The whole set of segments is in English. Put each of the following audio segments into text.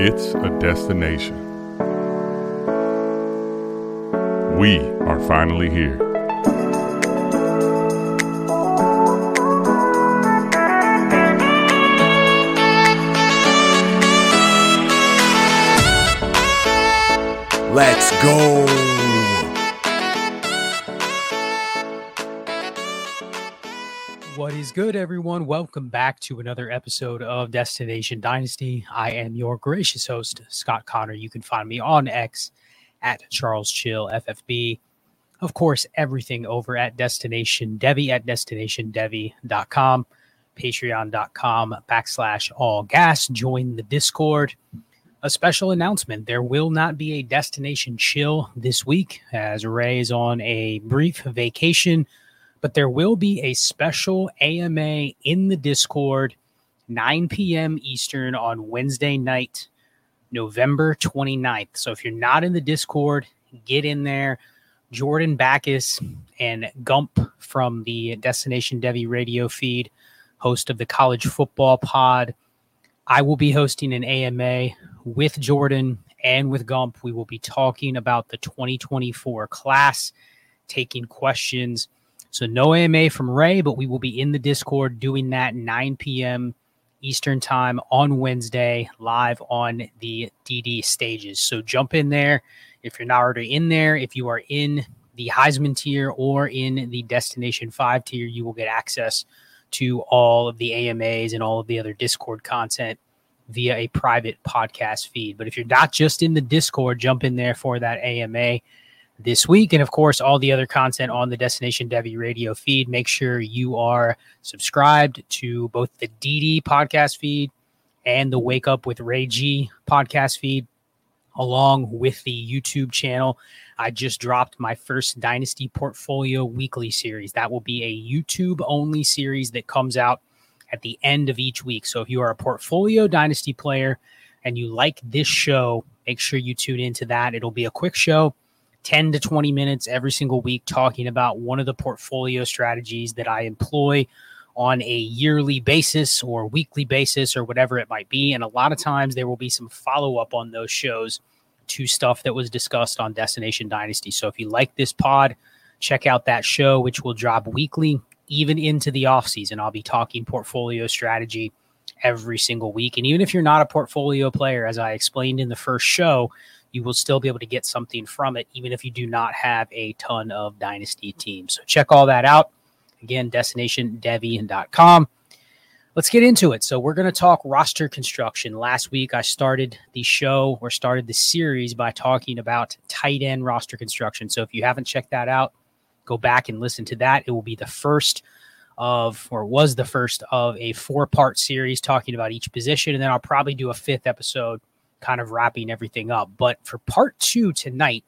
It's a destination. We are finally here. Let's go. What is good, everyone? Welcome back to another episode of Destination Dynasty. I am your gracious host, Scott Connor. You can find me on X at Charles Chill FFB. Of course, everything over at Destination Devy at destinationdevy.com, patreon.com backslash all gas. Join the Discord. A special announcement there will not be a Destination Chill this week as Ray is on a brief vacation but there will be a special AMA in the Discord, 9 p.m. Eastern on Wednesday night, November 29th. So if you're not in the Discord, get in there. Jordan Backus and Gump from the Destination Devy radio feed, host of the college football pod. I will be hosting an AMA with Jordan and with Gump. We will be talking about the 2024 class, taking questions so no AMA from Ray, but we will be in the Discord doing that 9 p.m. Eastern time on Wednesday, live on the DD stages. So jump in there if you're not already in there. If you are in the Heisman tier or in the Destination 5 tier, you will get access to all of the AMAs and all of the other Discord content via a private podcast feed. But if you're not just in the Discord, jump in there for that AMA this week. And of course, all the other content on the Destination Devy radio feed. Make sure you are subscribed to both the DD podcast feed and the Wake Up with Ray G podcast feed, along with the YouTube channel. I just dropped my first Dynasty Portfolio weekly series. That will be a YouTube only series that comes out at the end of each week. So if you are a Portfolio Dynasty player and you like this show, make sure you tune into that. It'll be a quick show 10 to 20 minutes every single week talking about one of the portfolio strategies that I employ on a yearly basis or weekly basis or whatever it might be. And a lot of times there will be some follow up on those shows to stuff that was discussed on Destination Dynasty. So if you like this pod, check out that show, which will drop weekly, even into the off season. I'll be talking portfolio strategy every single week. And even if you're not a portfolio player, as I explained in the first show, you will still be able to get something from it, even if you do not have a ton of dynasty teams. So check all that out. Again, destinationdevy.com. Let's get into it. So we're going to talk roster construction. Last week, I started the show or started the series by talking about tight end roster construction. So if you haven't checked that out, go back and listen to that. It will be the first of, or was the first of a four part series talking about each position. And then I'll probably do a fifth episode kind of wrapping everything up. But for part two tonight,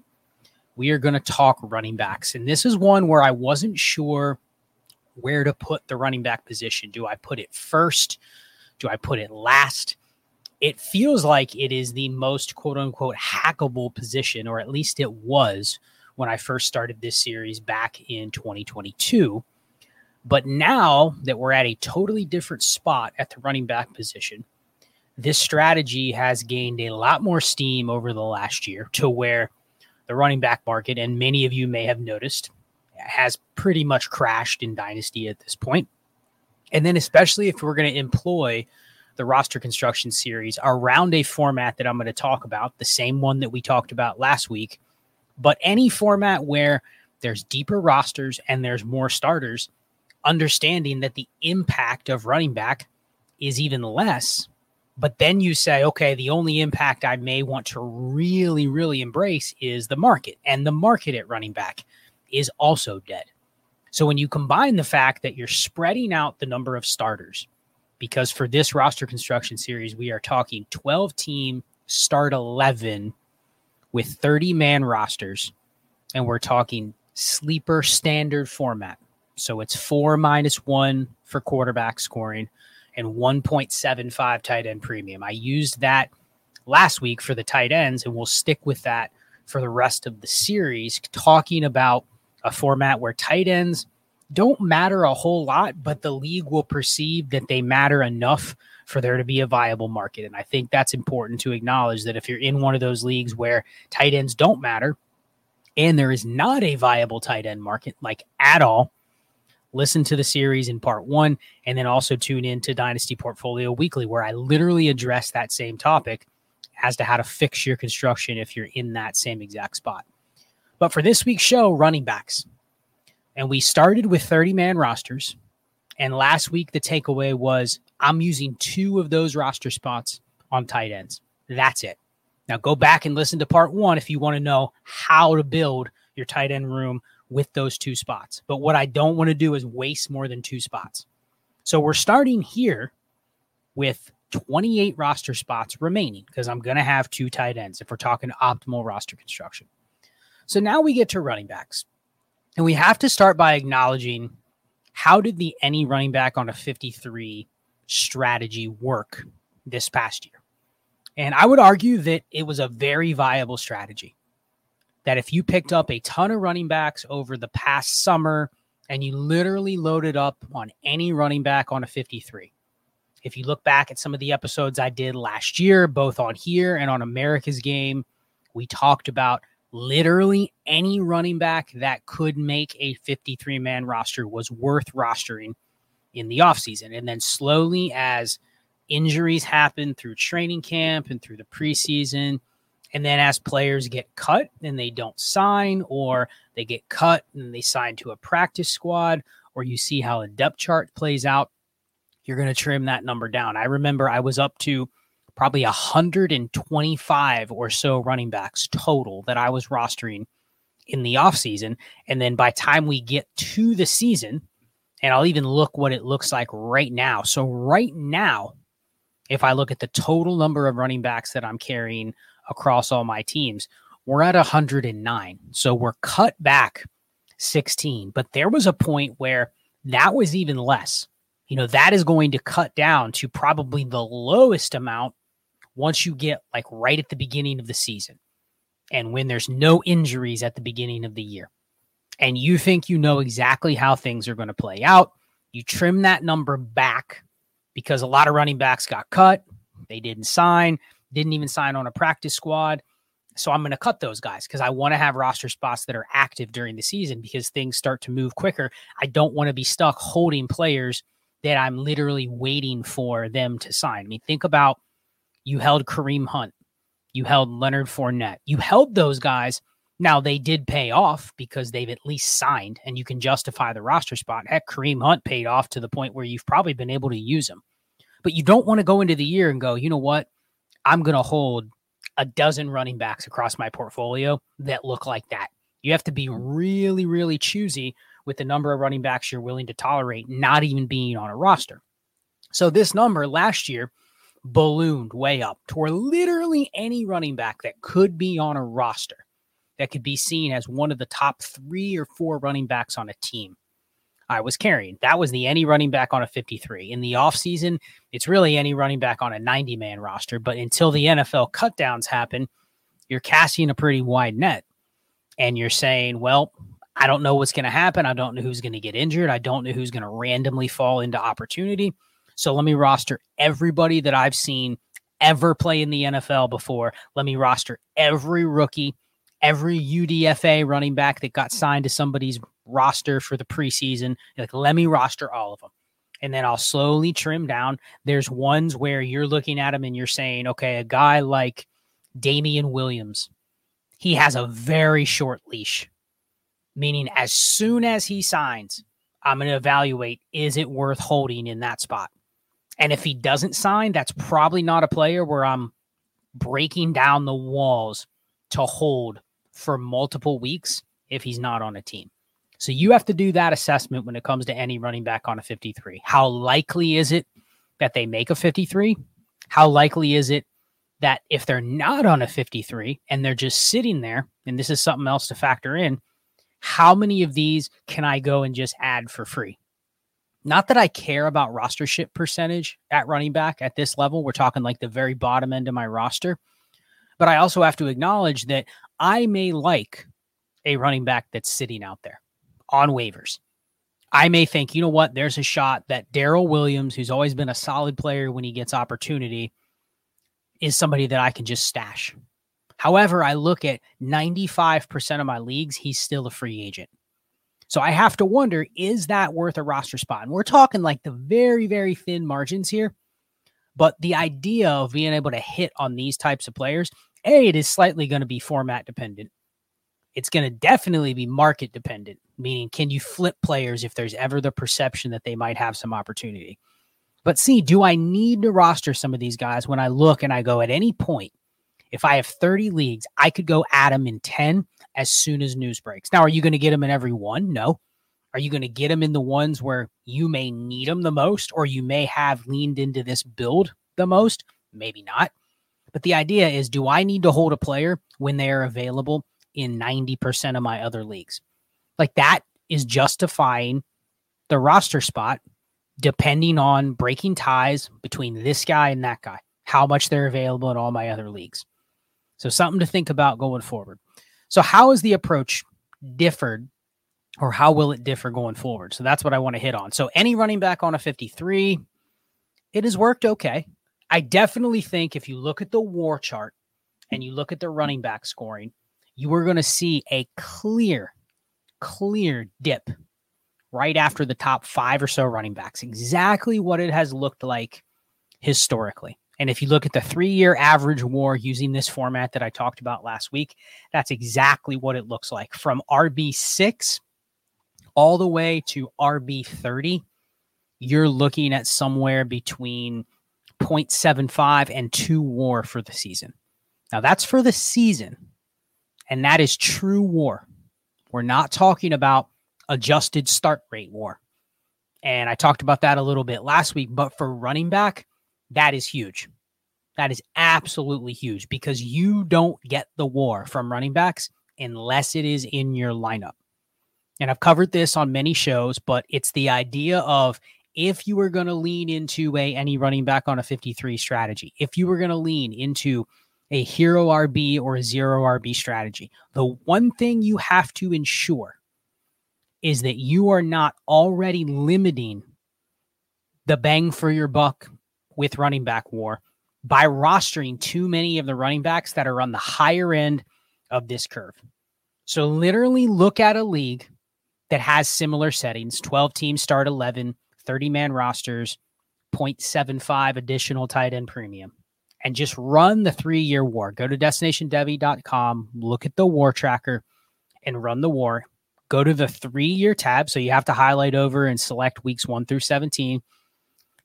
we are going to talk running backs. And this is one where I wasn't sure where to put the running back position. Do I put it first? Do I put it last? It feels like it is the most quote unquote hackable position, or at least it was when I first started this series back in 2022. But now that we're at a totally different spot at the running back position, this strategy has gained a lot more steam over the last year to where the running back market, and many of you may have noticed, has pretty much crashed in Dynasty at this point. And then, especially if we're going to employ the roster construction series around a format that I'm going to talk about, the same one that we talked about last week, but any format where there's deeper rosters and there's more starters, understanding that the impact of running back is even less. But then you say, okay, the only impact I may want to really, really embrace is the market. And the market at running back is also dead. So when you combine the fact that you're spreading out the number of starters, because for this roster construction series, we are talking 12 team start 11 with 30 man rosters, and we're talking sleeper standard format. So it's four minus one for quarterback scoring and 1.75 tight end premium. I used that last week for the tight ends, and we'll stick with that for the rest of the series, talking about a format where tight ends don't matter a whole lot, but the league will perceive that they matter enough for there to be a viable market. And I think that's important to acknowledge that if you're in one of those leagues where tight ends don't matter and there is not a viable tight end market, like at all, listen to the series in part one and then also tune in to Dynasty Portfolio Weekly, where I literally address that same topic as to how to fix your construction if you're in that same exact spot. But for this week's show, running backs. And we started with 30 man rosters. And last week, the takeaway was I'm using two of those roster spots on tight ends. That's it. Now go back and listen to part one if you want to know how to build your tight end room with those two spots. But what I don't want to do is waste more than two spots. So we're starting here with 28 roster spots remaining because I'm going to have two tight ends if we're talking optimal roster construction. So now we get to running backs. And we have to start by acknowledging how did the any running back on a 53 strategy work this past year? And I would argue that it was a very viable strategy. That if you picked up a ton of running backs over the past summer and you literally loaded up on any running back on a 53, if you look back at some of the episodes I did last year, both on here and on America's game, we talked about literally any running back that could make a 53 man roster was worth rostering in the offseason. And then slowly, as injuries happen through training camp and through the preseason, and then as players get cut and they don't sign, or they get cut and they sign to a practice squad, or you see how a depth chart plays out, you're going to trim that number down. I remember I was up to probably 125 or so running backs total that I was rostering in the offseason. And then by time we get to the season, and I'll even look what it looks like right now. So right now, if I look at the total number of running backs that I'm carrying across all my teams, we're at 109. So we're cut back 16. But there was a point where that was even less. You know, that is going to cut down to probably the lowest amount once you get like right at the beginning of the season and when there's no injuries at the beginning of the year and you think you know exactly how things are going to play out, you trim that number back because a lot of running backs got cut. They didn't sign, didn't even sign on a practice squad. So I'm going to cut those guys because I want to have roster spots that are active during the season because things start to move quicker. I don't want to be stuck holding players that I'm literally waiting for them to sign. I mean, think about you held Kareem Hunt. You held Leonard Fournette. You held those guys. Now they did pay off because they've at least signed and you can justify the roster spot. Heck, Kareem Hunt paid off to the point where you've probably been able to use him. But you don't want to go into the year and go, you know what? I'm going to hold a dozen running backs across my portfolio that look like that. You have to be really, really choosy with the number of running backs you're willing to tolerate, not even being on a roster. So this number last year ballooned way up to where literally any running back that could be on a roster that could be seen as one of the top three or four running backs on a team. I was carrying. That was the any running back on a 53. In the offseason, it's really any running back on a 90 man roster. But until the NFL cutdowns happen, you're casting a pretty wide net. And you're saying, well, I don't know what's going to happen. I don't know who's going to get injured. I don't know who's going to randomly fall into opportunity. So let me roster everybody that I've seen ever play in the NFL before. Let me roster every rookie, every UDFA running back that got signed to somebody's roster for the preseason. Like, let me roster all of them. and then I'll slowly trim down. There's ones where you're looking at them and you're saying, okay, a guy like Damien Williams, he has a very short leash, meaning as soon as he signs, I'm going to evaluate is it worth holding in that spot? And if he doesn't sign, that's probably not a player where I'm breaking down the walls to hold for multiple weeks if he's not on a team. So you have to do that assessment when it comes to any running back on a 53. How likely is it that they make a 53? How likely is it that if they're not on a 53 and they're just sitting there, and this is something else to factor in, how many of these can I go and just add for free? Not that I care about rostership percentage at running back at this level. We're talking like the very bottom end of my roster. But I also have to acknowledge that I may like a running back that's sitting out there on waivers. I may think, you know what, there's a shot that Darrel Williams, who's always been a solid player when he gets opportunity, is somebody that I can just stash. However, I look at 95% of my leagues, he's still a free agent. So I have to wonder, is that worth a roster spot? And we're talking like the very, very thin margins here. But the idea of being able to hit on these types of players, A, it is slightly going to be format dependent. It's going to definitely be market dependent, meaning can you flip players if there's ever the perception that they might have some opportunity? But see, do I need to roster some of these guys when I look and I go at any point? If I have 30 leagues, I could go add them in 10 as soon as news breaks. Now, are you going to get them in every one? No. Are you going to get them in the ones where you may need them the most or you may have leaned into this build the most? Maybe not. But the idea is do I need to hold a player when they are available in 90% of my other leagues? Like that is justifying the roster spot depending on breaking ties between this guy and that guy, how much they're available in all my other leagues. So, something to think about going forward. So, how is the approach differed or how will it differ going forward? So, that's what I want to hit on. So, any running back on a 53, it has worked okay. I definitely think if you look at the war chart and you look at the running back scoring, you are going to see a clear, clear dip right after the top five or so running backs. Exactly what it has looked like historically. And if you look at the three year average war using this format that I talked about last week, that's exactly what it looks like from RB6 all the way to RB30. You're looking at somewhere between 0.75 and 2 war for the season. Now, that's for the season, and that is true war. We're not talking about adjusted start rate war. And I talked about that a little bit last week, but for running back, that is huge. That is absolutely huge because you don't get the war from running backs unless it is in your lineup. And I've covered this on many shows, but it's the idea of if you were going to lean into a any running back on a 53 strategy, if you were going to lean into a hero RB or a zero RB strategy, the one thing you have to ensure is that you are not already limiting the bang for your buck with running back war by rostering too many of the running backs that are on the higher end of this curve. So, literally look at a league that has similar settings 12 teams start 11, 30 man rosters, 0.75 additional tight end premium, and just run the three year war. Go to destinationdevy.com, look at the war tracker, and run the war go to the three year tab. So you have to highlight over and select weeks one through 17,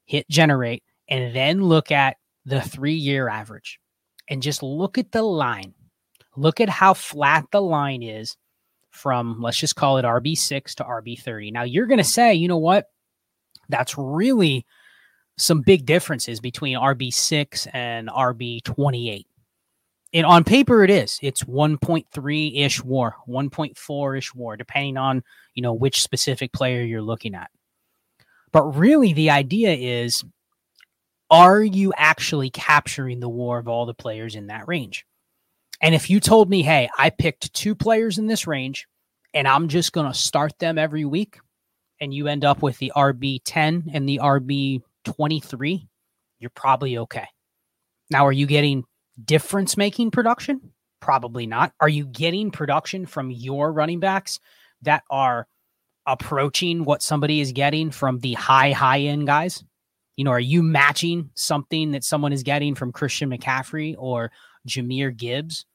hit generate, and then look at the three year average and just look at the line. Look at how flat the line is from, let's just call it RB6 to RB30. Now you're going to say, you know what? That's really some big differences between RB6 and RB28 and on paper it is. It's 1.3 ish war 1.4 ish war depending on you know which specific player you're looking at. But really the idea is are you actually capturing the war of all the players in that range? And if you told me hey i picked two players in this range and i'm just going to start them every week and you end up with the rb10 and the rb23 you're probably okay now are you getting difference making production? Probably not. Are you getting production from your running backs that are approaching what somebody is getting from the high, high end guys? You know, are you matching something that someone is getting from Christian McCaffrey or Jahmyr Gibbs?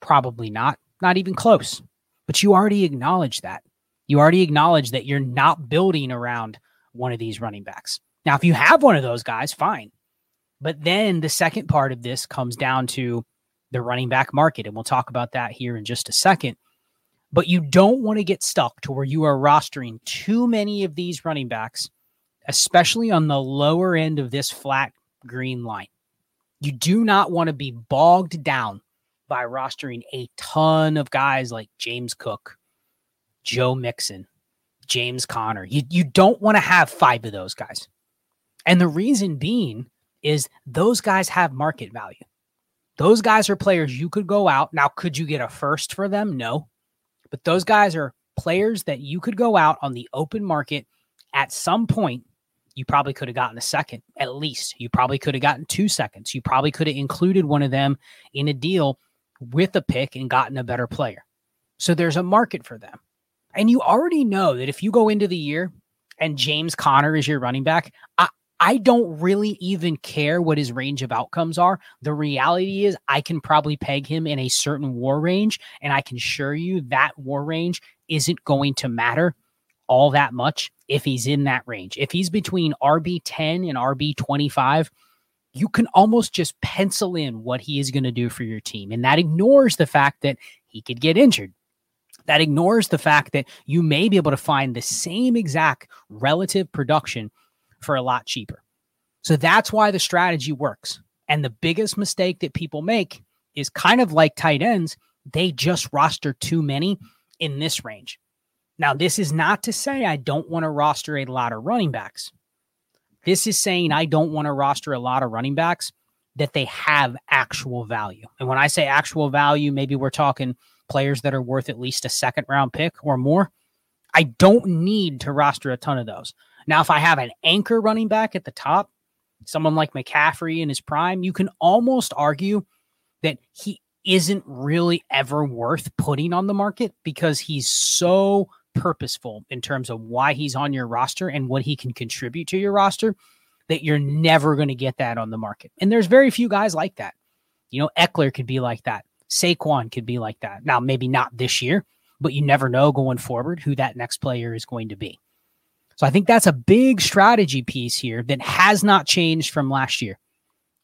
Probably not, not even close. But you already acknowledge that. You already acknowledge that you're not building around one of these running backs. Now, if you have one of those guys, fine. But then the second part of this comes down to the running back market. And we'll talk about that here in just a second. But you don't want to get stuck to where you are rostering too many of these running backs, especially on the lower end of this flat green line. You do not want to be bogged down by rostering a ton of guys like James Cook, Joe Mixon, James Conner. You, you don't want to have five of those guys. And the reason being is those guys have market value. Those guys are players you could go out. Now, could you get a first for them? No. But those guys are players that you could go out on the open market at some point. You probably could have gotten a second, at least. You probably could have gotten two seconds. You probably could have included one of them in a deal with a pick and gotten a better player. So there's a market for them. And you already know that if you go into the year and James Conner is your running back, I, I don't really even care what his range of outcomes are. The reality is, I can probably peg him in a certain war range, and I can assure you that war range isn't going to matter all that much if he's in that range. If he's between RB 10 and RB 25, you can almost just pencil in what he is going to do for your team. And that ignores the fact that he could get injured. That ignores the fact that you may be able to find the same exact relative production for a lot cheaper. So that's why the strategy works. And the biggest mistake that people make is kind of like tight ends, they just roster too many in this range. Now, this is not to say I don't want to roster a lot of running backs. This is saying I don't want to roster a lot of running backs that they have actual value. And when I say actual value, maybe we're talking players that are worth at least a second round pick or more. I don't need to roster a ton of those. Now, if I have an anchor running back at the top, someone like McCaffrey in his prime, you can almost argue that he isn't really ever worth putting on the market because he's so purposeful in terms of why he's on your roster and what he can contribute to your roster that you're never going to get that on the market. And there's very few guys like that. You know, Ekeler could be like that. Saquon could be like that. Now, maybe not this year, but you never know going forward who that next player is going to be. So I think that's a big strategy piece here that has not changed from last year.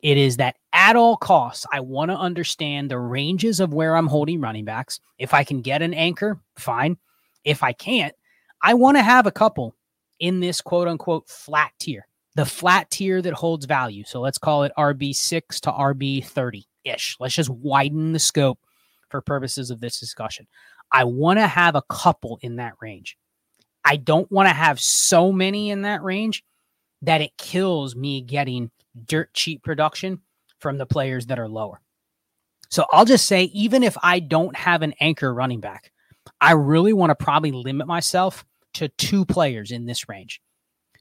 It is that at all costs, I want to understand the ranges of where I'm holding running backs. If I can get an anchor, fine. If I can't, I want to have a couple in this quote unquote flat tier, the flat tier that holds value. So let's call it RB6 to RB30 ish. Let's just widen the scope for purposes of this discussion. I want to have a couple in that range. I don't want to have so many in that range that it kills me getting dirt cheap production from the players that are lower. So I'll just say, even if I don't have an anchor running back, I really want to probably limit myself to two players in this range,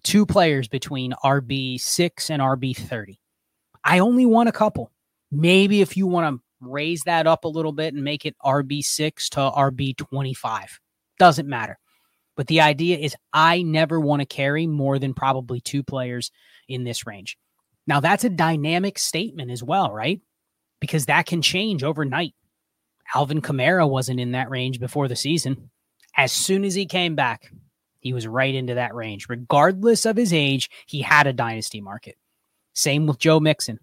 two players between RB6 and RB30. I only want a couple. Maybe if you want to raise that up a little bit and make it RB6 to RB25, doesn't matter. But the idea is I never want to carry more than probably two players in this range. Now, that's a dynamic statement as well, right? Because that can change overnight. Alvin Kamara wasn't in that range before the season. As soon as he came back, he was right into that range. Regardless of his age, he had a dynasty market. Same with Joe Mixon.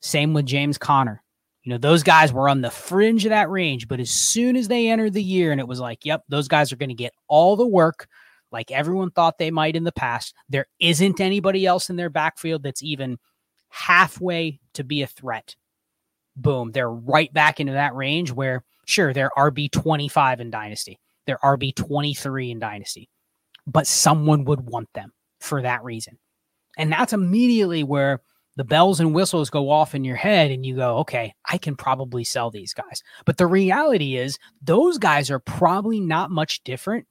Same with James Conner. You know, those guys were on the fringe of that range, but as soon as they entered the year and it was like, yep, those guys are going to get all the work like everyone thought they might in the past, there isn't anybody else in their backfield that's even halfway to be a threat. Boom, they're right back into that range where, sure, they're RB 25 in Dynasty, they're RB 23 in Dynasty, but someone would want them for that reason. And that's immediately where the bells and whistles go off in your head and you go, okay, I can probably sell these guys. But the reality is, those guys are probably not much different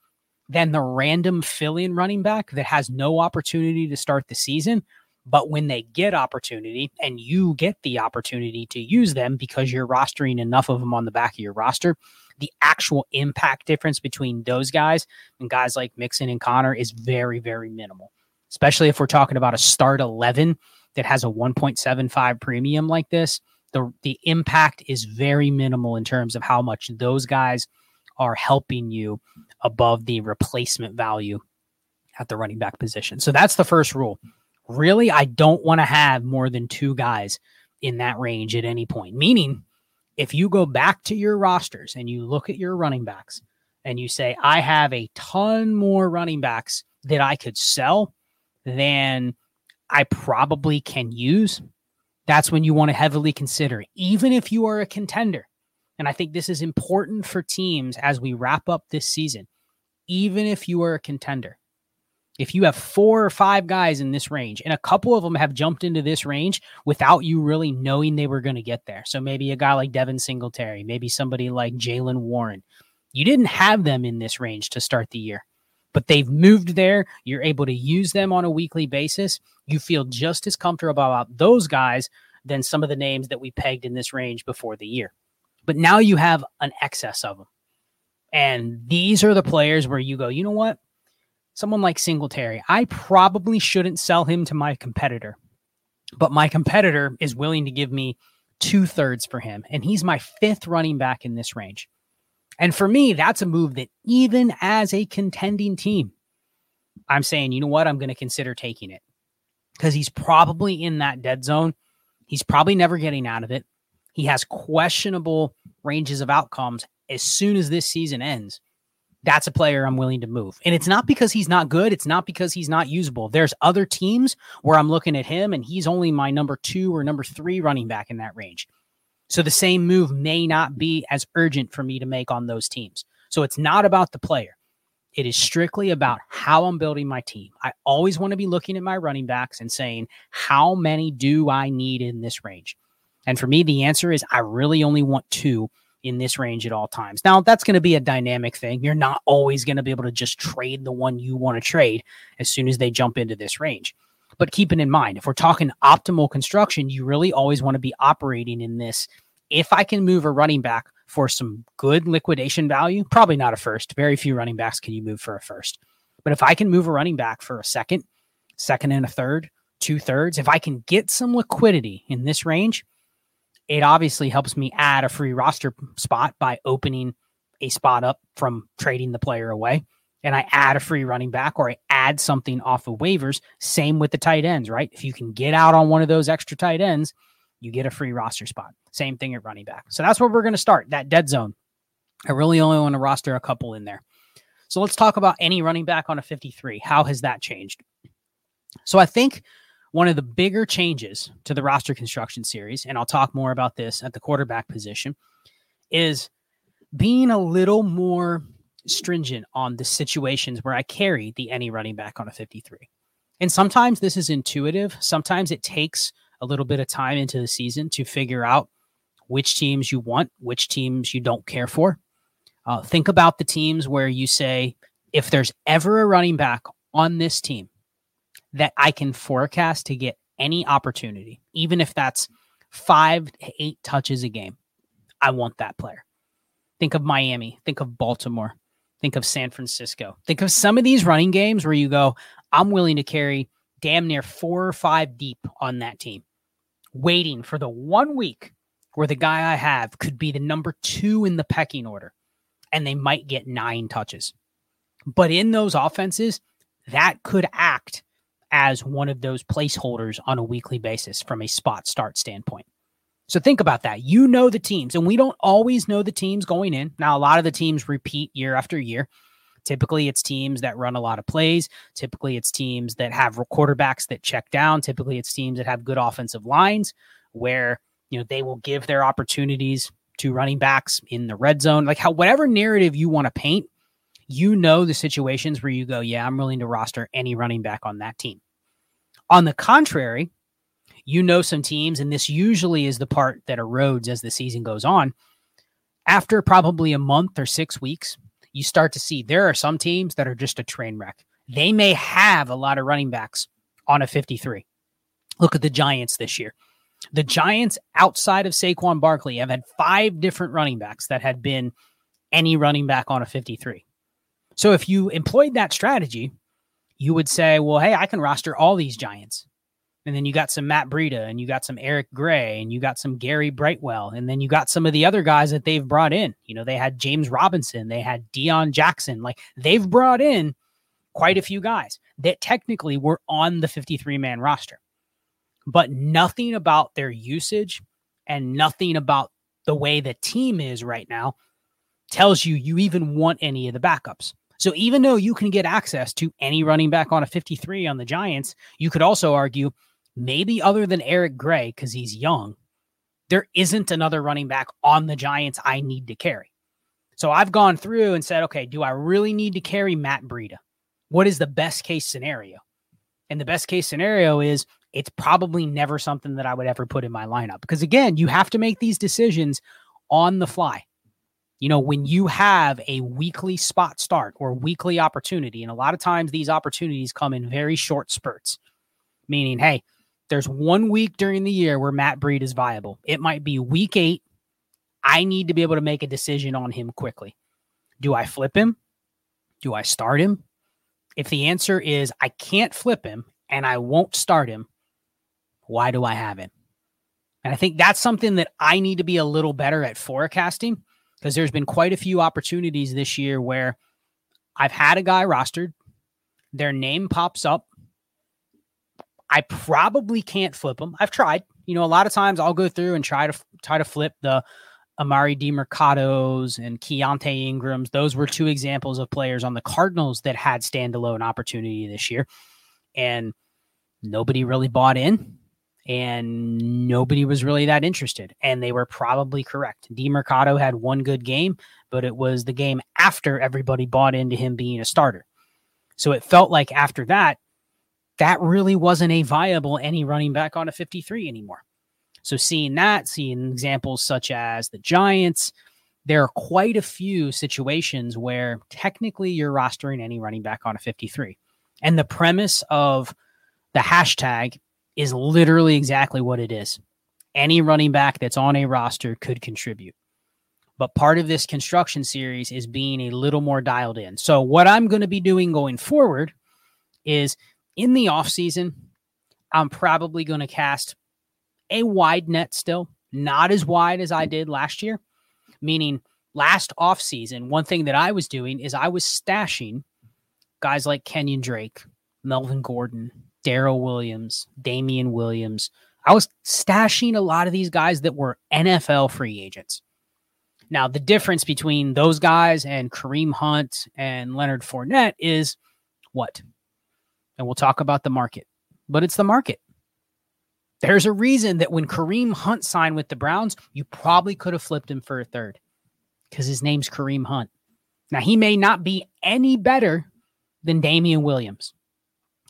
than the random fill in running back that has no opportunity to start the season But when they get opportunity and you get the opportunity to use them because you're rostering enough of them on the back of your roster, the actual impact difference between those guys and guys like Mixon and Conner is very, very minimal, especially if we're talking about a start 11 that has a 1.75 premium like this. The, the impact is very minimal in terms of how much those guys are helping you above the replacement value at the running back position. So that's the first rule. Really, I don't want to have more than two guys in that range at any point. Meaning, if you go back to your rosters and you look at your running backs and you say, I have a ton more running backs that I could sell than I probably can use, that's when you want to heavily consider, even if you are a contender. And I think this is important for teams as we wrap up this season. Even if you are a contender, if you have four or five guys in this range and a couple of them have jumped into this range without you really knowing they were going to get there. So maybe a guy like Devin Singletary, maybe somebody like Jaylen Warren. You didn't have them in this range to start the year, but they've moved there. You're able to use them on a weekly basis. You feel just as comfortable about those guys than some of the names that we pegged in this range before the year. But now you have an excess of them. And these are the players where you go, you know what? someone like Singletary, I probably shouldn't sell him to my competitor, but my competitor is willing to give me two thirds for him, and he's my fifth running back in this range. And for me, that's a move that even as a contending team, I'm saying, you know what, I'm going to consider taking it because he's probably in that dead zone. He's probably never getting out of it. He has questionable ranges of outcomes as soon as this season ends that's a player I'm willing to move. And it's not because he's not good. It's not because he's not usable. There's other teams where I'm looking at him and he's only my number two or number three running back in that range. So the same move may not be as urgent for me to make on those teams. So it's not about the player. It is strictly about how I'm building my team. I always want to be looking at my running backs and saying, how many do I need in this range? And for me, the answer is I really only want two in this range at all times. Now, that's going to be a dynamic thing. You're not always going to be able to just trade the one you want to trade as soon as they jump into this range. But keeping in mind, if we're talking optimal construction, you really always want to be operating in this. If I can move a running back for some good liquidation value, probably not a first. Very few running backs can you move for a first. But if I can move a running back for a second, second and a third, two thirds, if I can get some liquidity in this range, it obviously helps me add a free roster spot by opening a spot up from trading the player away. And I add a free running back or I add something off of waivers. Same with the tight ends, right? If you can get out on one of those extra tight ends, you get a free roster spot. Same thing at running back. So that's where we're going to start that dead zone. I really only want to roster a couple in there. So let's talk about any running back on a 53. How has that changed? So I think one of the bigger changes to the roster construction series, and I'll talk more about this at the quarterback position, is being a little more stringent on the situations where I carry the any running back on a 53. And sometimes this is intuitive. Sometimes it takes a little bit of time into the season to figure out which teams you want, which teams you don't care for. Uh, think about the teams where you say, if there's ever a running back on this team that I can forecast to get any opportunity, even if that's five to eight touches a game. I want that player. Think of Miami, think of Baltimore, think of San Francisco. Think of some of these running games where you go, I'm willing to carry damn near four or five deep on that team, waiting for the one week where the guy I have could be the number two in the pecking order and they might get nine touches. But in those offenses, that could act as one of those placeholders on a weekly basis from a spot start standpoint. So think about that. You know the teams, and we don't always know the teams going in. Now, a lot of the teams repeat year after year. Typically, it's teams that run a lot of plays. Typically, it's teams that have quarterbacks that check down. Typically, it's teams that have good offensive lines where you know they will give their opportunities to running backs in the red zone. Like how whatever narrative you want to paint, you know the situations where you go, yeah, I'm willing to roster any running back on that team. On the contrary, you know some teams, and this usually is the part that erodes as the season goes on. After probably a month or six weeks, you start to see there are some teams that are just a train wreck. They may have a lot of running backs on a 53. Look at the Giants this year. The Giants, outside of Saquon Barkley, have had five different running backs that had been any running back on a 53. So if you employed that strategy, you would say, well, hey, I can roster all these Giants. And then you got some Matt Breida and you got some Eric Gray and you got some Gary Brightwell. And then you got some of the other guys that they've brought in. You know, they had James Robinson, they had Deon Jackson. Like they've brought in quite a few guys that technically were on the 53 man roster, but nothing about their usage and nothing about the way the team is right now tells you you even want any of the backups. So even though you can get access to any running back on a 53 on the Giants, you could also argue maybe other than Eric Gray, because he's young, there isn't another running back on the Giants I need to carry. So I've gone through and said, okay, do I really need to carry Matt Breida? What is the best case scenario? And the best case scenario is it's probably never something that I would ever put in my lineup. Because again, you have to make these decisions on the fly you know, when you have a weekly spot start or weekly opportunity, and a lot of times these opportunities come in very short spurts, meaning, hey, there's one week during the year where Matt Breida is viable. It might be week eight. I need to be able to make a decision on him quickly. Do I flip him? Do I start him? If the answer is I can't flip him and I won't start him, why do I have him? And I think that's something that I need to be a little better at forecasting because there's been quite a few opportunities this year where I've had a guy rostered, their name pops up. I probably can't flip them. I've tried. You know, a lot of times I'll go through and try to try to flip the Emari Demercados and Keaontay Ingrams. Those were two examples of players on the Cardinals that had standalone opportunity this year. And nobody really bought in and nobody was really that interested. And they were probably correct. Demercado had one good game, but it was the game after everybody bought into him being a starter. So it felt like after that, that really wasn't a viable any running back on a 53 anymore. So seeing that, seeing examples such as the Giants, there are quite a few situations where technically you're rostering any running back on a 53. And the premise of the hashtag is literally exactly what it is. Any running back that's on a roster could contribute. But part of this construction series is being a little more dialed in. So, what I'm going to be doing going forward is in the offseason, I'm probably going to cast a wide net still, not as wide as I did last year. Meaning, last offseason, one thing that I was doing is I was stashing guys like Kenyan Drake, Melvin Gordon, Darrel Williams, Damien Williams. I was stashing a lot of these guys that were NFL free agents. Now, the difference between those guys and Kareem Hunt and Leonard Fournette is what? And we'll talk about the market, but it's the market. There's a reason that when Kareem Hunt signed with the Browns, you probably could have flipped him for a third because his name's Kareem Hunt. Now, he may not be any better than Damien Williams.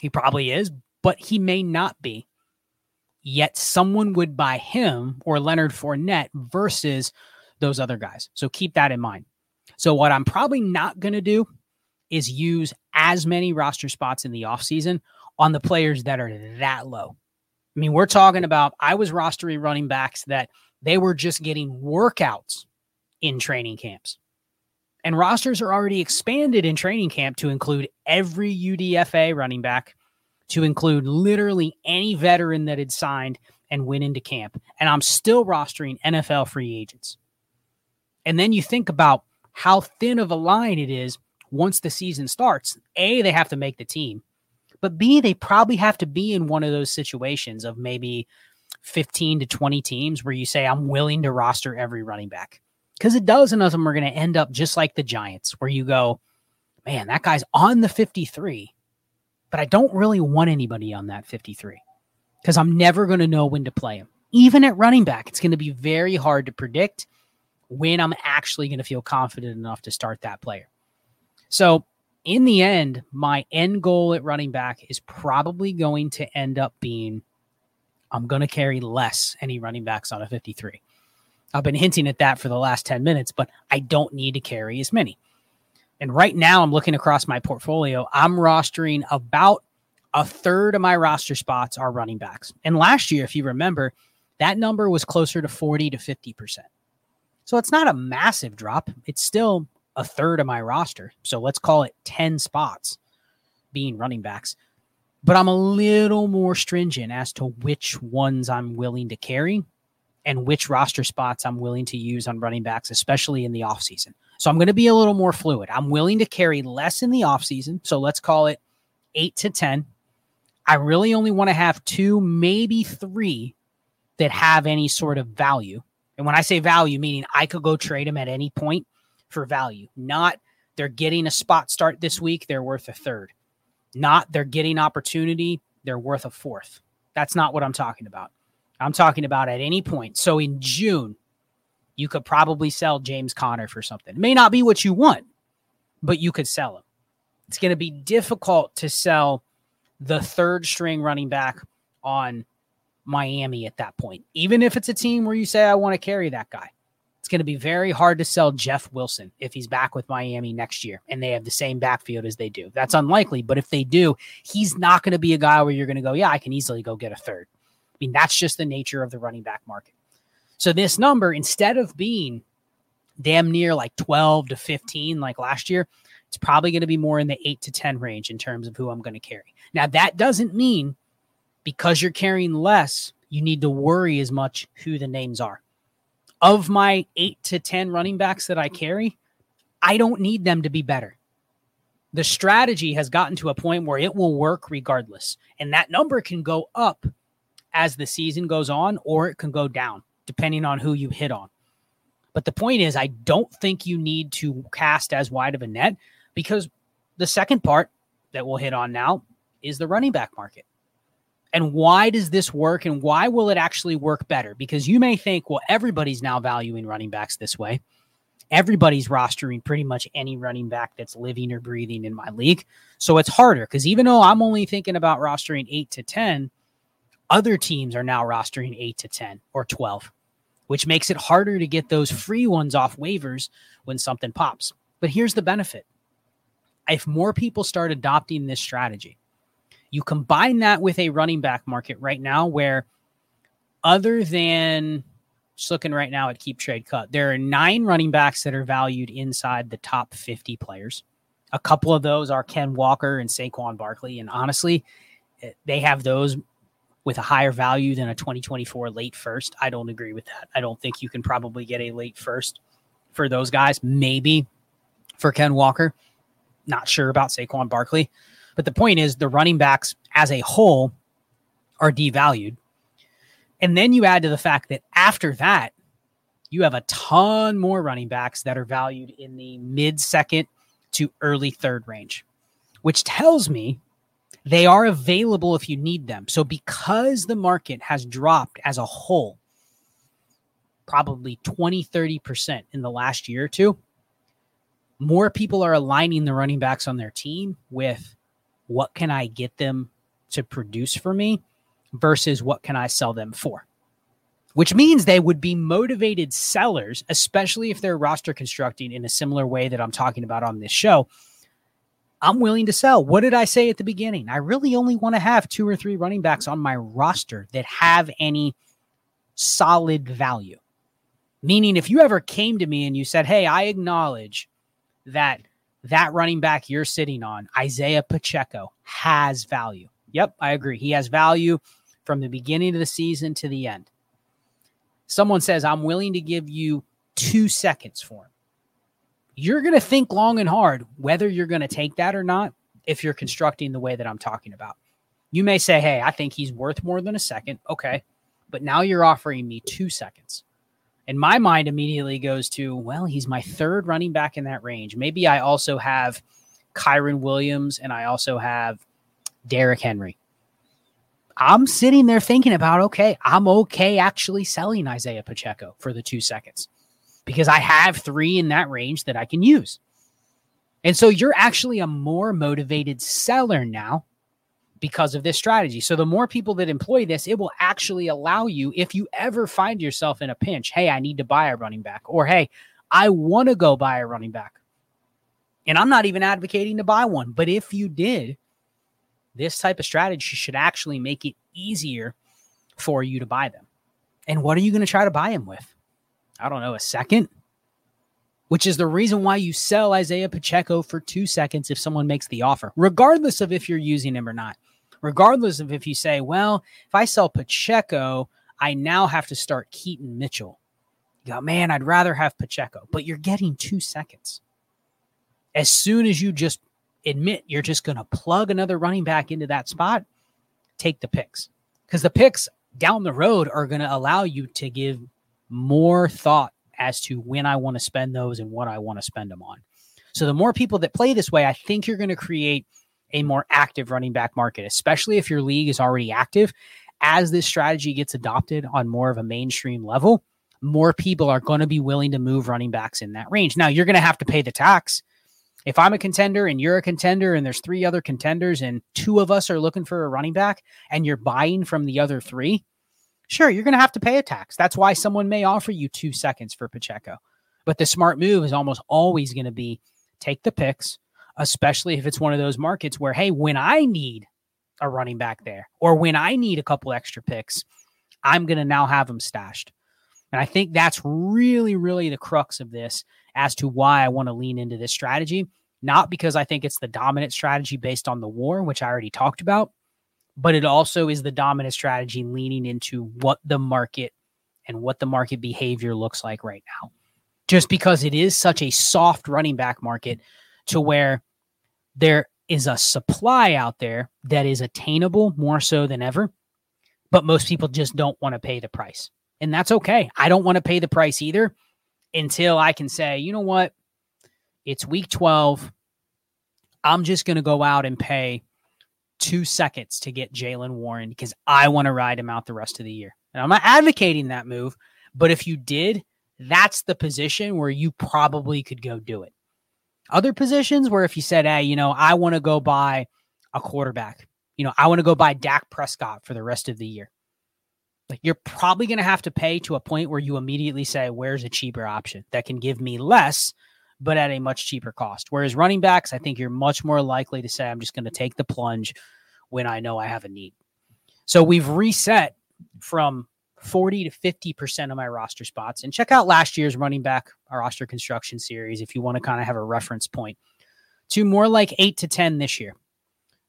He probably is, but he may not be. Yet someone would buy him or Leonard Fournette versus those other guys. So keep that in mind. So, what I'm probably not going to do is use as many roster spots in the offseason on the players that are that low. I mean, we're talking about I was rostering running backs that they were just getting workouts in training camps. And rosters are already expanded in training camp to include every UDFA running back, to include literally any veteran that had signed and went into camp. And I'm still rostering NFL free agents. And then you think about how thin of a line it is once the season starts. A, they have to make the team, but B, they probably have to be in one of those situations of maybe 15 to 20 teams where you say, I'm willing to roster every running back because a dozen of them are going to end up just like the Giants, where you go, man, that guy's on the 53, but I don't really want anybody on that 53 because I'm never going to know when to play him. Even at running back, it's going to be very hard to predict when I'm actually going to feel confident enough to start that player. So, in the end, my end goal at running back is probably going to end up being I'm going to carry less any running backs on a 53. I've been hinting at that for the last 10 minutes, but I don't need to carry as many. And right now, I'm looking across my portfolio. I'm rostering about a third of my roster spots are running backs. And last year, if you remember, that number was closer to 40 to 50%. So it's not a massive drop. It's still a third of my roster. So let's call it 10 spots being running backs. But I'm a little more stringent as to which ones I'm willing to carry and which roster spots I'm willing to use on running backs, especially in the offseason. So I'm going to be a little more fluid. I'm willing to carry less in the offseason. So let's call it eight to 10. I really only want to have two, maybe three that have any sort of value. And when I say value, meaning I could go trade them at any point for value, not they're getting a spot start this week, they're worth a third. Not they're getting opportunity, they're worth a fourth. That's not what I'm talking about. I'm talking about at any point. So in June, you could probably sell James Conner for something. It may not be what you want, but you could sell him. It's going to be difficult to sell the third string running back on Miami at that point. Even if it's a team where you say, I want to carry that guy, going to be very hard to sell Jeff Wilson if he's back with Miami next year and they have the same backfield as they do. That's unlikely, but if they do, he's not going to be a guy where you're going to go, yeah, I can easily go get a third. I mean, that's just the nature of the running back market. So this number, instead of being damn near like 12 to 15 like last year, it's probably going to be more in the 8 to 10 range in terms of who I'm going to carry. Now, that doesn't mean because you're carrying less, you need to worry as much who the names are. Of my eight to 10 running backs that I carry, I don't need them to be better. The strategy has gotten to a point where it will work regardless. And that number can go up as the season goes on, or it can go down depending on who you hit on. But the point is, I don't think you need to cast as wide of a net because the second part that we'll hit on now is the running back market. And why does this work and why will it actually work better? Because you may think, well, everybody's now valuing running backs this way. Everybody's rostering pretty much any running back that's living or breathing in my league. So it's harder because even though I'm only thinking about rostering eight to 10, other teams are now rostering eight to 10 or 12, which makes it harder to get those free ones off waivers when something pops. But here's the benefit if more people start adopting this strategy, you combine that with a running back market right now where, other than just looking right now at keep trade cut, there are nine running backs that are valued inside the top 50 players. A couple of those are Ken Walker and Saquon Barkley. And honestly, eh, they have those with a higher value than a 2024 late first. I don't agree with that. I don't think you can probably get a late first for those guys. Maybe for Ken Walker. Not sure about Saquon Barkley. But the point is, the running backs as a whole are devalued. And then you add to the fact that after that, you have a ton more running backs that are valued in the mid second to early third range, which tells me they are available if you need them. So, because the market has dropped as a whole, probably 20, 30% in the last year or two, more people are aligning the running backs on their team with what can I get them to produce for me versus what can I sell them for? Which means they would be motivated sellers, especially if they're roster constructing in a similar way that I'm talking about on this show. I'm willing to sell. What did I say at the beginning? I really only want to have two or three running backs on my roster that have any solid value. Meaning, if you ever came to me and you said, Hey, I acknowledge that that running back you're sitting on, Isaiah Pacheco, has value. Yep, I agree. He has value from the beginning of the season to the end. Someone says, I'm willing to give you two seconds for him. You're going to think long and hard whether you're going to take that or not if you're constructing the way that I'm talking about. You may say, Hey, I think he's worth more than a second. Okay. But now you're offering me two seconds. And my mind immediately goes to, well, he's my third running back in that range. Maybe I also have Kyren Williams and I also have Derrick Henry. I'm sitting there thinking about, okay, I'm okay actually selling Isaiah Pacheco for the two seconds because I have three in that range that I can use. And so you're actually a more motivated seller now because of this strategy. So the more people that employ this, it will actually allow you, if you ever find yourself in a pinch, hey, I need to buy a running back, or hey, I want to go buy a running back. And I'm not even advocating to buy one, but if you did, this type of strategy should actually make it easier for you to buy them. And what are you going to try to buy them with? I don't know, a second? Which is the reason why you sell Isaiah Pacheco for two seconds if someone makes the offer, regardless of if you're using him or not. Regardless of if you say, well, if I sell Pacheco, I now have to start Keaton Mitchell. You go, man, I'd rather have Pacheco, but you're getting two seconds. As soon as you just admit you're just going to plug another running back into that spot, take the picks because the picks down the road are going to allow you to give more thought as to when I want to spend those and what I want to spend them on. So the more people that play this way, I think you're going to create a more active running back market, especially if your league is already active. As this strategy gets adopted on more of a mainstream level, more people are going to be willing to move running backs in that range. Now, you're going to have to pay the tax if I'm a contender and you're a contender and there's three other contenders and two of us are looking for a running back and you're buying from the other three, sure, you're going to have to pay a tax. That's why someone may offer you two seconds for Pacheco. But the smart move is almost always going to be take the picks, especially if it's one of those markets where, hey, when I need a running back there or when I need a couple extra picks, I'm going to now have them stashed. And I think that's really, really the crux of this as to why I want to lean into this strategy. Not because I think it's the dominant strategy based on the war, which I already talked about, but it also is the dominant strategy leaning into what the market and what the market behavior looks like right now. Just because it is such a soft running back market to where there is a supply out there that is attainable more so than ever, but most people just don't want to pay the price. And that's okay. I don't want to pay the price either until I can say, you know what? It's week 12. I'm just going to go out and pay two seconds to get Jaylen Warren because I want to ride him out the rest of the year. And I'm not advocating that move, but if you did, that's the position where you probably could go do it. Other positions where if you said, hey, you know, I want to go buy a quarterback, you know, I want to go buy Dak Prescott for the rest of the year. Like you're probably going to have to pay to a point where you immediately say, where's a cheaper option that can give me less, but at a much cheaper cost? Whereas running backs, I think you're much more likely to say, I'm just going to take the plunge when I know I have a need. So we've reset from 40 to 50% of my roster spots. And check out last year's running back roster construction series if you want to kind of have a reference point to more like eight to 10 this year.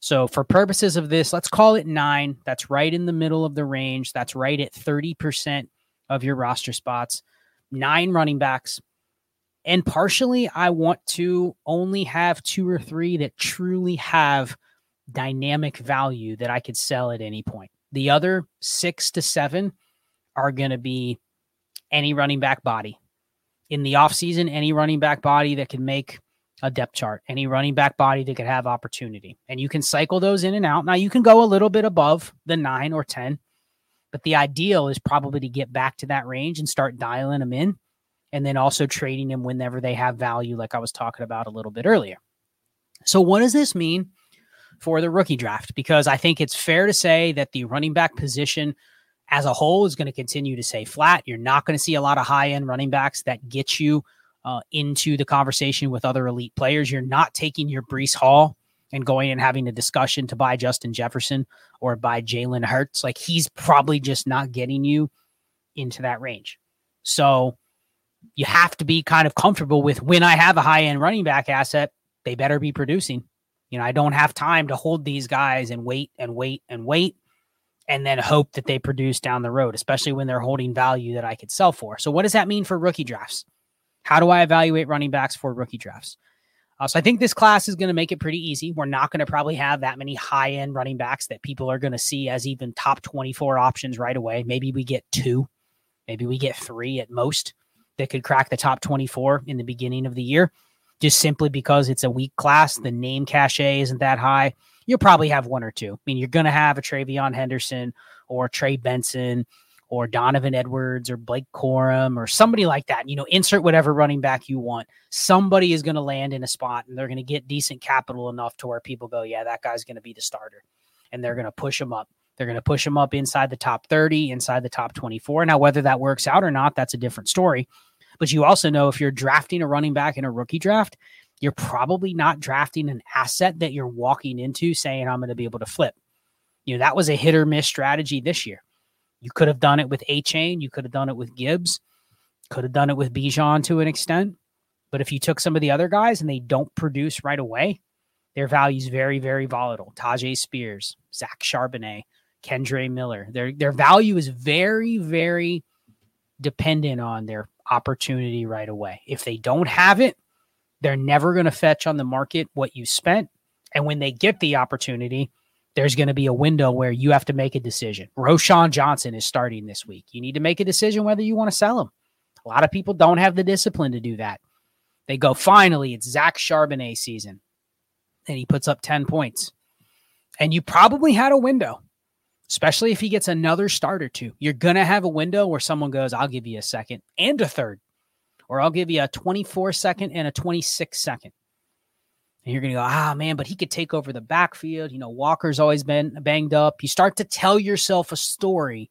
So, for purposes of this, let's call it nine. That's right in the middle of the range. That's right at 30% of your roster spots. Nine running backs. And partially, I want to only have two or three that truly have dynamic value that I could sell at any point. The other six to seven are going to be any running back body. In the offseason, any running back body that can make a depth chart, any running back body that could have opportunity. And you can cycle those in and out. Now you can go a little bit above the nine or 10, but the ideal is probably to get back to that range and start dialing them in and then also trading them whenever they have value, like I was talking about a little bit earlier. So, what does this mean for the rookie draft? Because I think it's fair to say that the running back position as a whole is going to continue to stay flat. You're not going to see a lot of high end running backs that get you uh, into the conversation with other elite players. You're not taking your Breece Hall and going and having a discussion to buy Justin Jefferson or buy Jalen Hurts. Like he's probably just not getting you into that range. So you have to be kind of comfortable with when I have a high end running back asset, they better be producing. You know, I don't have time to hold these guys and wait and wait and wait and then hope that they produce down the road, especially when they're holding value that I could sell for. So, what does that mean for rookie drafts? How do I evaluate running backs for rookie drafts? Uh, so I think this class is going to make it pretty easy. We're not going to probably have that many high end running backs that people are going to see as even top 24 options right away. Maybe we get two, maybe we get three at most that could crack the top 24 in the beginning of the year, just simply because it's a weak class. The name cachet isn't that high. You'll probably have one or two. I mean, you're going to have a TreVeyon Henderson or Trey Benson or Donovan Edwards or Blake Corum or somebody like that. You know, insert whatever running back you want. Somebody is going to land in a spot and they're going to get decent capital enough to where people go, yeah, that guy's going to be the starter. And they're going to push him up. They're going to push him up inside the top 30, inside the top 24. Now, whether that works out or not, that's a different story. But you also know if you're drafting a running back in a rookie draft, you're probably not drafting an asset that you're walking into saying, I'm going to be able to flip. You know, that was a hit or miss strategy this year. You could have done it with Achane. You could have done it with Gibbs. Could have done it with Bijan to an extent. But if you took some of the other guys and they don't produce right away, their value is very, very volatile. Tyjae Spears, Zach Charbonnet, Kendre Miller. Their their value is very, very dependent on their opportunity right away. If they don't have it, they're never going to fetch on the market what you spent. And when they get the opportunity, there's going to be a window where you have to make a decision. Roschon Johnson is starting this week. You need to make a decision whether you want to sell him. A lot of people don't have the discipline to do that. They go, finally, it's Zach Charbonnet season. And he puts up 10 points. And you probably had a window especially if he gets another start or two. You're going to have a window where someone goes, I'll give you a second and a third, or I'll give you a 24 second and a 26 second. And you're going to go, ah, man, but he could take over the backfield. You know, Walker's always been banged up. You start to tell yourself a story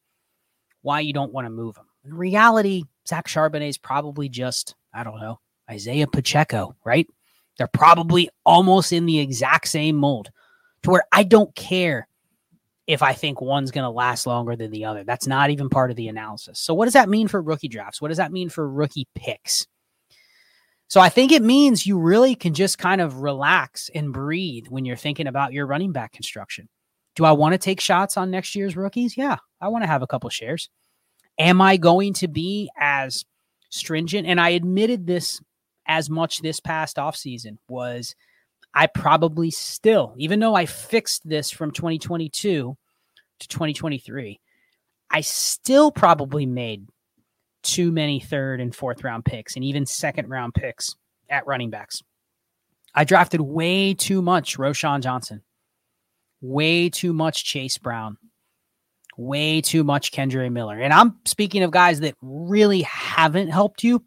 why you don't want to move him. In reality, Zach Charbonnet is probably just, I don't know, Isaiah Pacheco, right? They're probably almost in the exact same mold to where I don't care if I think one's going to last longer than the other. That's not even part of the analysis. So, what does that mean for rookie drafts? What does that mean for rookie picks? So, I think it means you really can just kind of relax and breathe when you're thinking about your running back construction. Do I want to take shots on next year's rookies? Yeah, I want to have a couple shares. Am I going to be as stringent? And I admitted this as much this past offseason was I probably still, even though I fixed this from 2022 to 2023, I still probably made too many third and fourth round picks and even second round picks at running backs. I drafted way too much Roschon Johnson, way too much Chase Brown, way too much Kendre Miller. And I'm speaking of guys that really haven't helped you,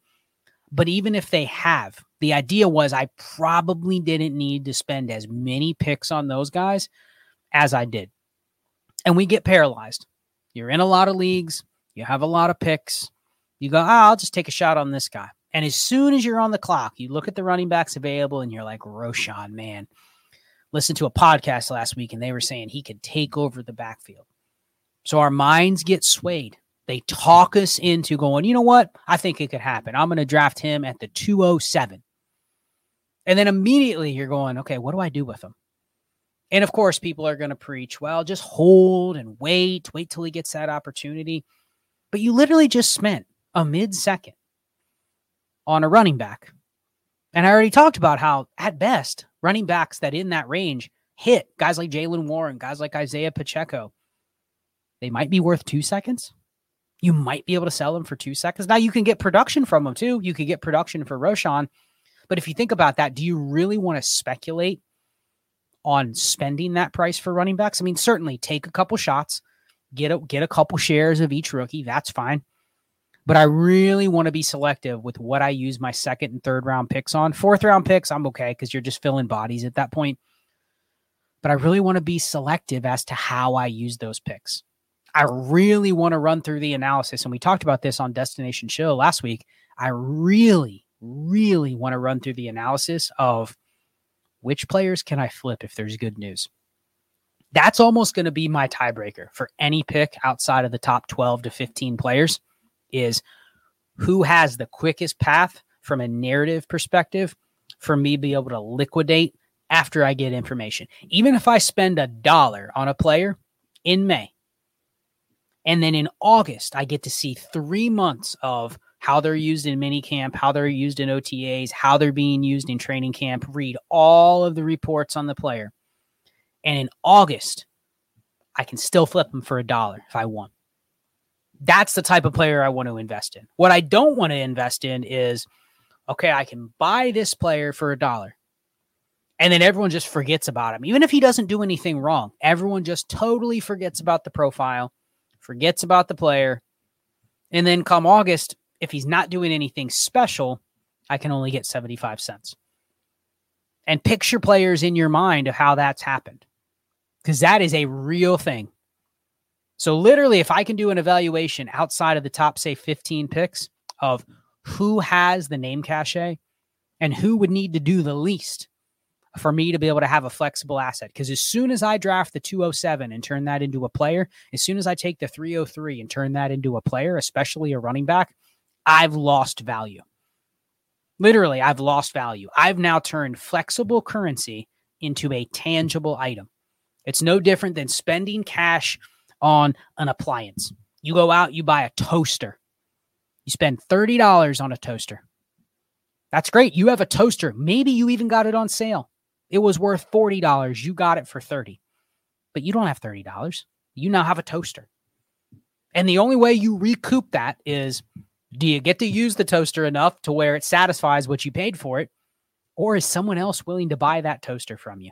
but even if they have, the idea was I probably didn't need to spend as many picks on those guys as I did and we get paralyzed. You're in a lot of leagues, you have a lot of picks. You go, oh, I'll just take a shot on this guy. And as soon as you're on the clock, you look at the running backs available and you're like, Roschon, man. Listen to a podcast last week and they were saying he could take over the backfield. So our minds get swayed. They talk us into going, you know what? I think it could happen. I'm going to draft him at the 207. And then immediately you're going, okay, what do I do with him? And of course, people are going to preach, well, just hold and wait, wait till he gets that opportunity. But you literally just spent a mid second on a running back. And I already talked about how, at best, running backs that in that range hit guys like Jaylen Warren, guys like Isaiah Pacheco, they might be worth two seconds. You might be able to sell them for two seconds. Now you can get production from them too. You could get production for Roschon. But if you think about that, do you really want to speculate on spending that price for running backs. I mean, certainly take a couple shots, get a, get a couple shares of each rookie. That's fine. But I really want to be selective with what I use my second and third round picks on. Fourth round picks, I'm okay because you're just filling bodies at that point. But I really want to be selective as to how I use those picks. I really want to run through the analysis. And we talked about this on Destination Show last week. I really, really want to run through the analysis of which players can I flip if there's good news? That's almost going to be my tiebreaker for any pick outside of the top 12 to 15 players is who has the quickest path from a narrative perspective for me to be able to liquidate after I get information. Even if I spend a dollar on a player in May, and then in August, I get to see three months of how they're used in mini camp, how they're used in OTAs, how they're being used in training camp, read all of the reports on the player. And in August, I can still flip them for a dollar if I want. That's the type of player I want to invest in. What I don't want to invest in is okay, I can buy this player for a dollar. And then everyone just forgets about him. Even if he doesn't do anything wrong, everyone just totally forgets about the profile, forgets about the player. And then come August, if he's not doing anything special, I can only get 75 cents. And picture players in your mind of how that's happened because that is a real thing. So, literally, if I can do an evaluation outside of the top, say, 15 picks of who has the name cachet, and who would need to do the least for me to be able to have a flexible asset. Because as soon as I draft the 207 and turn that into a player, as soon as I take the 303 and turn that into a player, especially a running back, I've lost value. Literally, I've lost value. I've now turned flexible currency into a tangible item. It's no different than spending cash on an appliance. You go out, you buy a toaster. You spend $30 on a toaster. That's great. You have a toaster. Maybe you even got it on sale. It was worth $40. You got it for 30. But you don't have $30. You now have a toaster. And the only way you recoup that is do you get to use the toaster enough to where it satisfies what you paid for it? Or is someone else willing to buy that toaster from you?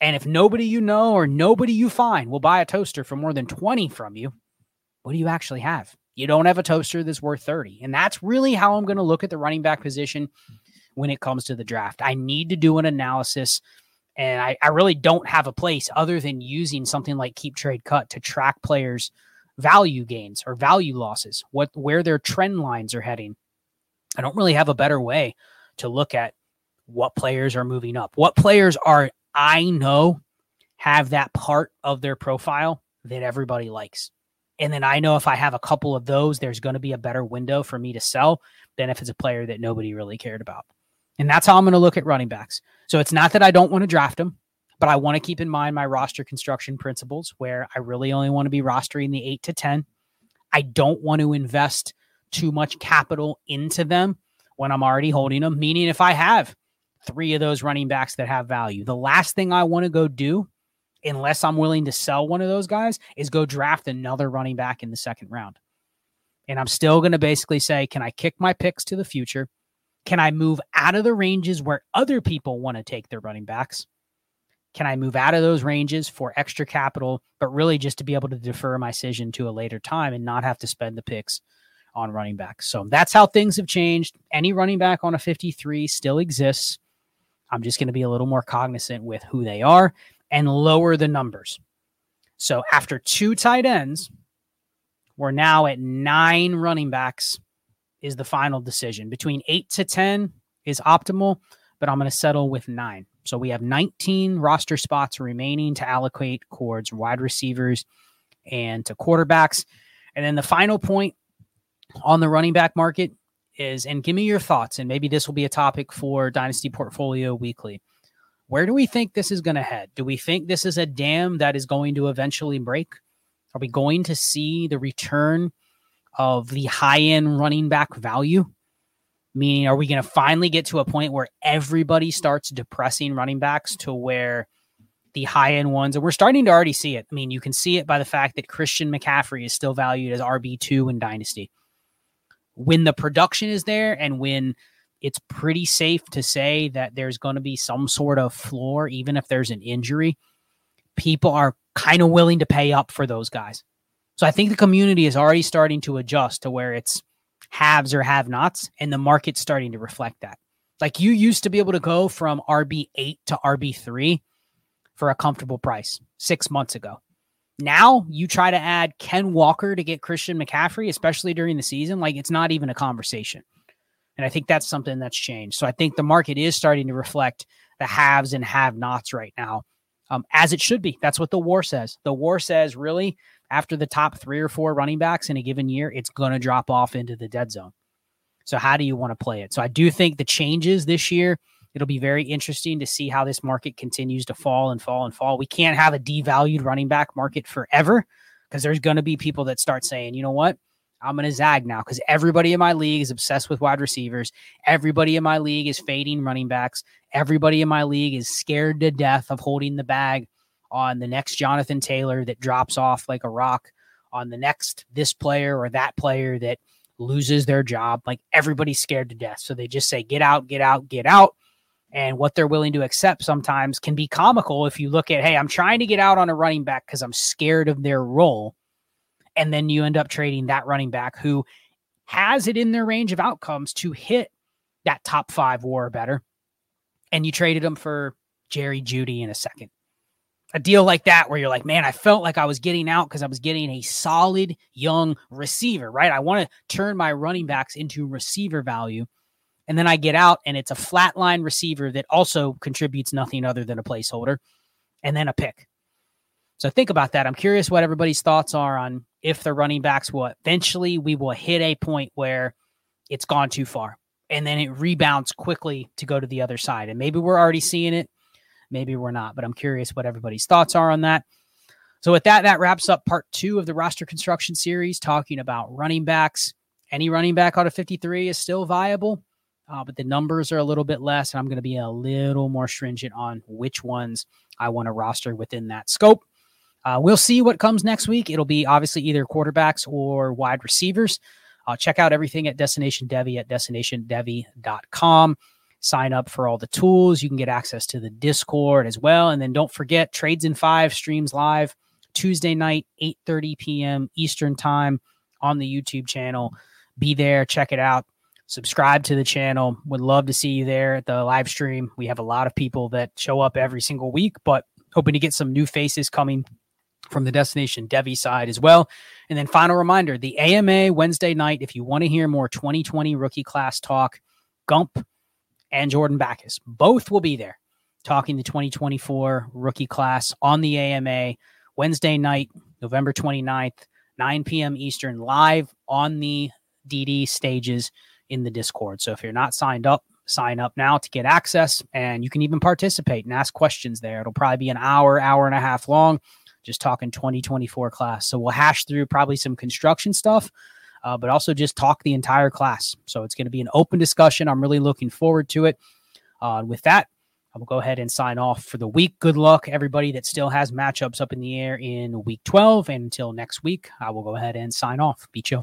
And if nobody you know or nobody you find will buy a toaster for more than 20 from you, what do you actually have? You don't have a toaster that's worth 30. And that's really how I'm going to look at the running back position when it comes to the draft. I need to do an analysis. And I, I really don't have a place other than using something like keep trade cut to track players' value gains or value losses, what where their trend lines are heading. I don't really have a better way to look at what players are moving up. What players are I know have that part of their profile that everybody likes. And then I know if I have a couple of those, there's going to be a better window for me to sell than if it's a player that nobody really cared about. And that's how I'm going to look at running backs. So it's not that I don't want to draft them, but I want to keep in mind my roster construction principles where I really only want to be rostering the eight to 10. I don't want to invest too much capital into them when I'm already holding them, meaning if I have three of those running backs that have value. The last thing I want to go do, unless I'm willing to sell one of those guys, is go draft another running back in the second round. And I'm still going to basically say, can I kick my picks to the future? Can I move out of the ranges where other people want to take their running backs? Can I move out of those ranges for extra capital, but really just to be able to defer my decision to a later time and not have to spend the picks on running backs? So that's how things have changed. Any running back on a 53 still exists. I'm just going to be a little more cognizant with who they are and lower the numbers. So after two tight ends, we're now at nine running backs, is the final decision. Between eight to 10 is optimal, but I'm going to settle with nine. So we have 19 roster spots remaining to allocate towards wide receivers and to quarterbacks. And then the final point on the running back market is, and give me your thoughts, and maybe this will be a topic for Dynasty Portfolio Weekly. Where do we think this is going to head? Do we think this is a dam that is going to eventually break? Are we going to see the return of the high end running back value? Meaning, are we going to finally get to a point where everybody starts depressing running backs to where the high end ones, and we're starting to already see it. I mean, you can see it by the fact that Christian McCaffrey is still valued as RB2 in Dynasty when the production is there and when it's pretty safe to say that there's going to be some sort of floor, even if there's an injury, people are kind of willing to pay up for those guys. So I think the community is already starting to adjust to where it's haves or have nots, and the market's starting to reflect that. Like you used to be able to go from RB8 to RB3 for a comfortable price six months ago. Now you try to add Ken Walker to get Christian McCaffrey, especially during the season, like it's not even a conversation. And I think that's something that's changed. So I think the market is starting to reflect the haves and have nots right now, um, as it should be. That's what the war says. The war says, really, after the top three or four running backs in a given year, it's going to drop off into the dead zone. So, how do you want to play it? So, I do think the changes this year It'll be very interesting to see how this market continues to fall and fall and fall. We can't have a devalued running back market forever because there's going to be people that start saying, you know what? I'm going to zag now because everybody in my league is obsessed with wide receivers. Everybody in my league is fading running backs. Everybody in my league is scared to death of holding the bag on the next Jonathan Taylor that drops off like a rock, on the next this player or that player that loses their job. Like everybody's scared to death. So they just say, get out, get out, get out and what they're willing to accept sometimes can be comical if you look at, hey, I'm trying to get out on a running back because I'm scared of their role. And then you end up trading that running back who has it in their range of outcomes to hit that top five war better. And you traded them for Jerry Jeudy in a second. A deal like that where you're like, man, I felt like I was getting out because I was getting a solid young receiver, right? I want to turn my running backs into receiver value And then I get out and it's a flatline receiver that also contributes nothing other than a placeholder and then a pick. So think about that. I'm curious what everybody's thoughts are on if the running backs will eventually we will hit a point where it's gone too far and then it rebounds quickly to go to the other side. And maybe we're already seeing it, maybe we're not, but I'm curious what everybody's thoughts are on that. So with that, that wraps up part two of the roster construction series, talking about running backs. Any running back out of 53 is still viable uh, but the numbers are a little bit less. And I'm going to be a little more stringent on which ones I want to roster within that scope. Uh, we'll see what comes next week. It'll be obviously either quarterbacks or wide receivers. Uh, check out everything at Destination Devy at destinationdevy.com. Sign up for all the tools. You can get access to the Discord as well. And then don't forget Trades in Five streams live Tuesday night, 8:30 p.m. Eastern Time on the YouTube channel. Be there, check it out subscribe to the channel. Would love to see you there at the live stream. We have a lot of people that show up every single week, but hoping to get some new faces coming from the Destination Devy side as well. And then final reminder, the AMA Wednesday night, if you want to hear more 2020 rookie class talk, Gump and Jordan Backus both will be there talking the 2024 rookie class on the AMA Wednesday night, November 29th, 9 p.m. Eastern, live on the DD stages in the Discord. So if you're not signed up, sign up now to get access and you can even participate and ask questions there. It'll probably be an hour, hour and a half long, just talking 2024 class. So we'll hash through probably some construction stuff, uh, but also just talk the entire class. So it's going to be an open discussion. I'm really looking forward to it. Uh, with that, I will go ahead and sign off for the week. Good luck, everybody that still has matchups up in the air in week 12. And until next week, I will go ahead and sign off. Be chill